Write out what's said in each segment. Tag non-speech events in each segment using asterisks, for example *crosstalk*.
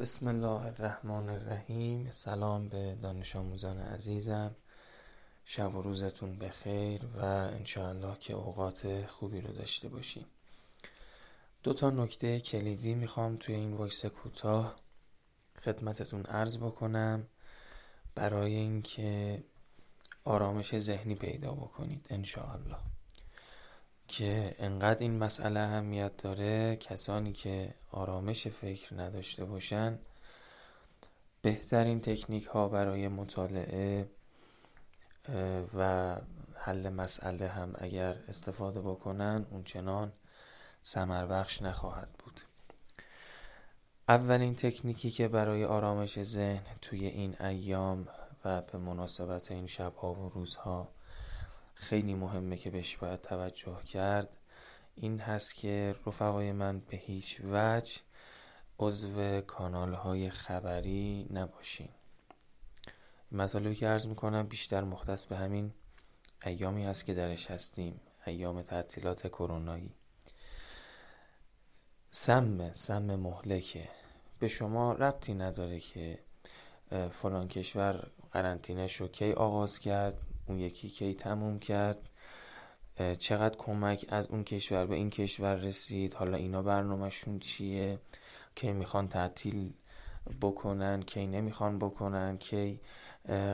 بسم الله الرحمن الرحیم. سلام به دانش آموزان عزیزم. شب و روزتون بخیر و انشاءالله که اوقات خوبی رو داشته باشیم. دو تا نکته کلیدی می‌خوام توی این وایس کوتاه خدمتتون عرض بکنم برای اینکه آرامش ذهنی پیدا بکنید انشاءالله. که انقدر این مسئله اهمیت داره کسانی که آرامش فکر نداشته باشن بهترین تکنیک ها برای مطالعه و حل مسئله هم اگر استفاده بکنن اونچنان سمر بخش نخواهد بود. اولین تکنیکی که برای آرامش ذهن توی این ایام و به مناسبت این شبها و روزها خیلی مهمه که بهش باید توجه کرد. این هست که رفقای من به هیچ وجه عضو کانال های خبری نباشین. مطالبی که عرض می‌کنم بیشتر مختص به همین ایامی هست که درش هستیم ایام تعطیلات کرونایی. سم سم مهلکه. به شما ربطی نداره که فلان کشور قرنطینه شو کی آغاز کرد. اون یکی کی تموم کرد. چقدر کمک از اون کشور به این کشور رسید؟ حالا اینا برنامهشون چیه؟ کی می‌خوان تعطیل بکنن؟ کی نمی‌خوان بکنن؟ کی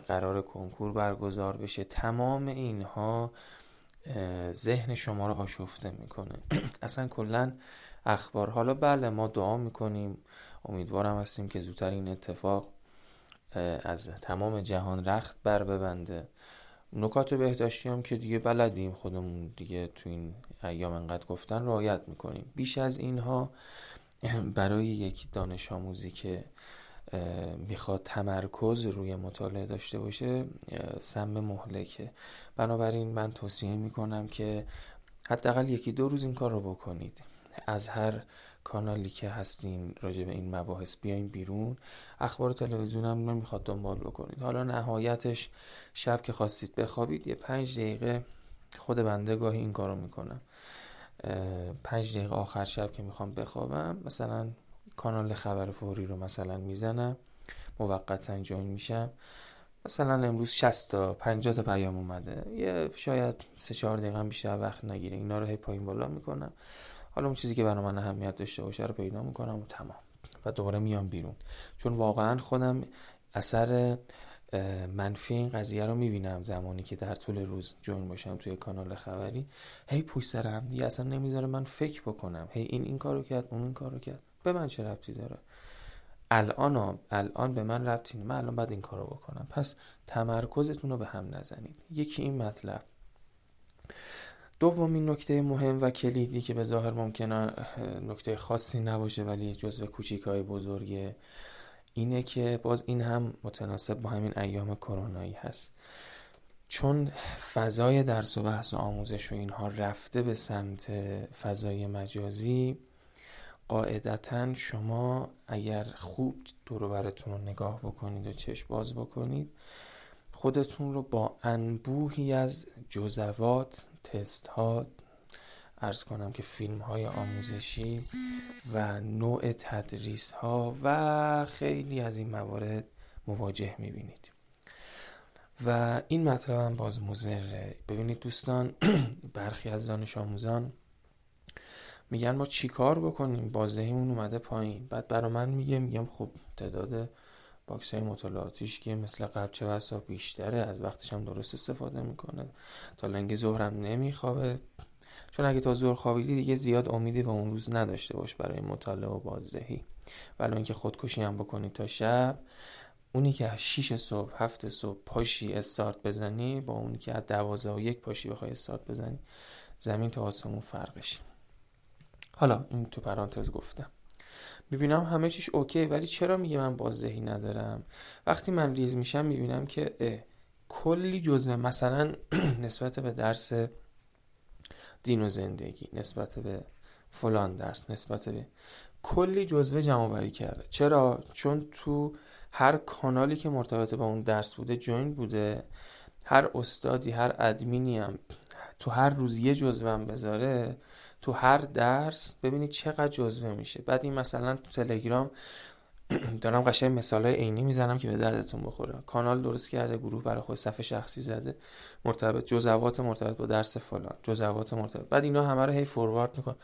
قرار کنکور برگزار بشه؟ تمام اینها ذهن شما رو آشفته می‌کنه. *clears throat* اصلا کلا اخبار. حالا بله ما دعا می‌کنیم. امیدوارم هستیم که زودتر این اتفاق از تمام جهان رخت بر ببنده. نکات بهداشتی هم که دیگه بلدیم خودمون دیگه تو این ایام انقدر گفتن رعایت می‌کنیم. بیش از اینها *clears throat* برای یک دانش آموزی که می‌خواد تمرکز روی مطالعه داشته باشه سم مهلکه. بنابراین من توصیه می‌کنم که حداقل یکی دو روز این کار رو بکنید. از هر کانالی که هستین راجع به این مباحث بیاین بیرون. اخبار تلویزیون هم نمی‌خواد دنبال بکنید. حالا نهایتش شب که خواستید بخوابید یه پنج دقیقه خود بنده گاهی این کارو می‌کنم. پنج دقیقه آخر شب که می‌خوام بخوابم مثلا کانال خبر فوری رو مثلا می‌زنم موقتا جوین میشم. مثلا امروز 60 تا 50 تا پیام اومده. یه شاید 3 4 دقیقه بیشتر وقت نگیره. اینا رو هی پایین بالا می‌کنم. حالا اون چیزی که برای من اهمیت داشته باشه رو پیدا می‌کنم و تمام. و دوباره میام بیرون. چون واقعا خودم اثر منفی این قضیه رو می‌بینم زمانی که در طول روز جوین باشم توی کانال خبری. هی پوش سر هم دیگه اصلا نمی‌ذاره من فکر بکنم. هی این این کارو کرد اون این کارو کرد. به من چه ربطی داره؟ الان الان به من ربطی من الان باید این کارو بکنم. پس تمرکزتون رو به هم نزنید. یکی این مطلب. دومین نکته مهم و کلیدی که به ظاهر ممکنه نکته خاصی نباشه ولی جزو کوچیک های بزرگه اینه که باز این هم متناسب با همین ایام کرونایی هست. چون فضای درس و بحث و آموزش و اینها رفته به سمت فضای مجازی قاعدتا شما اگر خوب دور رو نگاه بکنید و چشم باز بکنید خودتون رو با انبوهی از جزوات تست ها عرض کنم که فیلم های آموزشی و نوع تدریس ها و خیلی از این موارد مواجه می‌بینید. و این مطلب هم باز مضره ببینید دوستان *clears throat* برخی از دانش آموزان میگن ما چیکار بکنیم؟ بازدهیمون اومده پایین. بعد برا من میگه میگم خب تعداد box های مطالعاتیش که مثل قبل چه بسا بیشتره از وقتش هم درست استفاده می‌کنه. تا لنگ ظهرم نمیخوابه. چون اگه تا ظهر خوابیدی دیگه زیاد امیدی به اون روز نداشته باش برای مطالعه و بازدهی. ولی اینکه خودکشی هم بکنی تا شب اونی که شیش صبح هفت صبح پاشی استارت بزنی با اونی که از دوازه و یک پاشی بخوای استارت بزنی زمین تا آسمون فرقش حالا این تو پرانتز گفتم. می‌بینم همه چیش اوکی ولی چرا میگه من بازدهی ندارم؟ وقتی من ریز میشم می‌بینم که کلی جزوه مثلا *clears throat* نسبت به درس دین و زندگی نسبت به فلان درس نسبت به کلی جزوه جمع بری کرده. چرا؟ چون تو هر کانالی که مرتبط با اون درس بوده جوین بوده هر استادی هر ادمینی هم تو هر روز یه جزوه هم بذاره تو هر درس ببینید چقدر جزوه میشه. بعد این مثلا تو تلگرام *clears throat* دارم قشنگ مثالای عینی می‌زنم که به دردتون بخوره. کانال درست کرده گروه برای خود صفحه شخصی زده. مرتبط جزوات مرتبط با درس فلان جزوات مرتبط. بعد اینا همه رو هی فوروارد میکن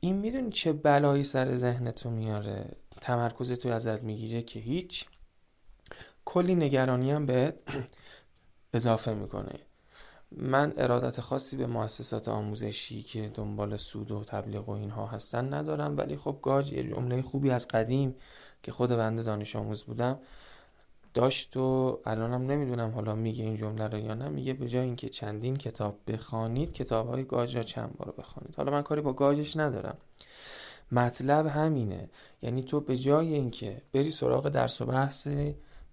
این می‌دونی چه بلایی سر ذهنتو میاره؟ تمرکز تو ازت می‌گیره که هیچ. کلی نگرانی هم به *clears throat* اضافه می‌کنه. من ارادت خاصی به مؤسسات آموزشی که دنبال سود و تبلیغ و اینها هستن ندارم. ولی خب گاج یه جمله خوبی از قدیم که خود بنده دانش آموز بودم داشت و الانم نمی‌دونم حالا میگه این جمله رو یا نه. میگه به جای اینکه چندین کتاب بخوانید کتاب های گاج را چند بار بخوانید. حالا من کاری با گاجش ندارم. مطلب همینه. یعنی تو به جای اینکه بری سراغ درس و بحث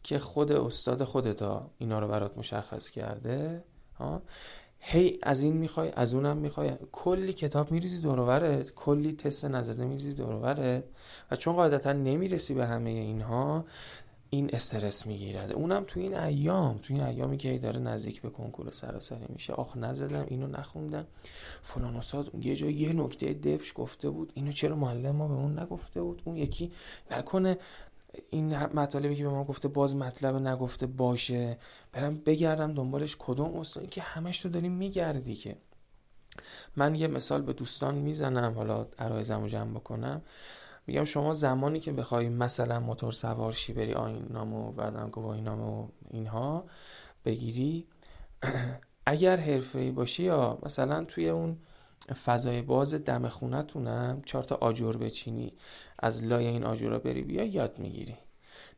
که خود استاد خودتا اینا رو برات مشخص کرده ها. هی از این می‌خوای از اونم می‌خوای. کلی کتاب میریزی دورورت. کلی تست نزده میریزی دورورت. و چون قاعدتا نمی‌رسی به همه اینها این استرس می‌گیرد. اونم تو این ایام تو این ایامی که داره نزدیک به کنکور سراسری میشه. آخ نزدم اینو نخوندم. فلان استاد یه جا یه نکته دبش گفته بود. اینو چرا معلم ما به اون نگفته بود؟ اون یکی نکنه. این مطالبی که به ما گفته باز مطلب نگفته باشه. برم بگردم دنبالش کدوم استاد که همش تو داریم میگردی که. من یه مثال به دوستان می‌زنم حالا عرایزم رو جمع بکنم. میگم شما زمانی که بخوای مثلا موتور سوار شی بری آینام و بعدم گواهینامه و اینها بگیری *clears throat* اگر حرفه باشی یا مثلا توی اون فضای باز دم خونتونم. چهار تا آجر بچینی. از لای این آجورا بری بیا یاد می‌گیری.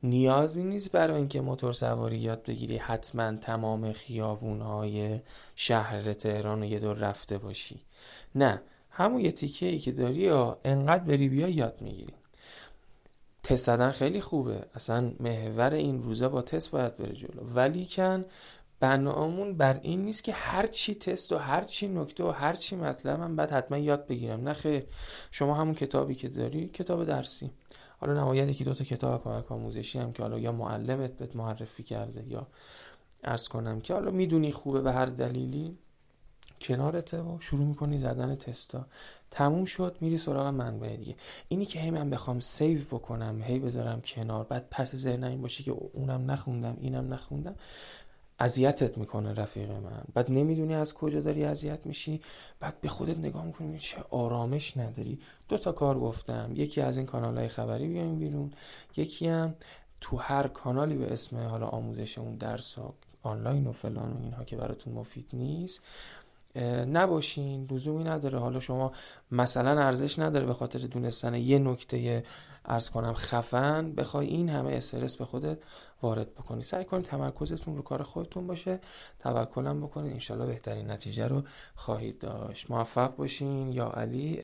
نیازی نیست برای اینکه موتور سواری یاد بگیری. حتما تمام خیابونهای شهر تهران رو یه دور رفته باشی. نه همون یه تیکه ای که داری یا انقدر بری بیا یاد می‌گیری. تست خیلی خوبه. اصلا محور این روزا با تست باید بره جلو. ولی کن بنامون بر این نیست که هر چی تست و هر چی نکته و هر چی مطلب من بعد حتما یاد بگیرم. نه خیر. شما همون کتابی که داری کتاب درسی. حالا نهایت یکی دو تا کتاب کمک آموزشی هم که حالا یا معلمت بهت معرفی کرده یا ارز کنم که حالا می‌دونی خوبه به هر دلیلی کنارته و شروع می‌کنی زدن تستا. تموم شد میری سراغ منبع دیگه. اینی که هی من بخوام سیو بکنم هی بذارم کنار بعد پس ذهنم این باشه که اونم نخوندم اینم نخوندم. اذیتت می‌کنه رفیق من. بعد نمی‌دونی از کجا داری اذیت میشی. بعد به خودت نگاه می‌کنی چه آرامش نداری. دو تا کار گفتم. یکی از این کانال های خبری بیایم بیرون. یکی هم تو هر کانالی به اسم حالا آموزش اون درس آنلاین و فلان و اینها که براتون مفید نیست. نباشین لزومی نداره. حالا شما مثلا ارزش نداره به خاطر دونستن یه نکته ارز کنم خفن بخوای این همه استرس به خودت وارد بکنی. سعی کنید تمرکزتون رو کار خودتون باشه توکلم بکنید. انشالله بهترین نتیجه رو خواهید داشت. موفق باشین. یا علی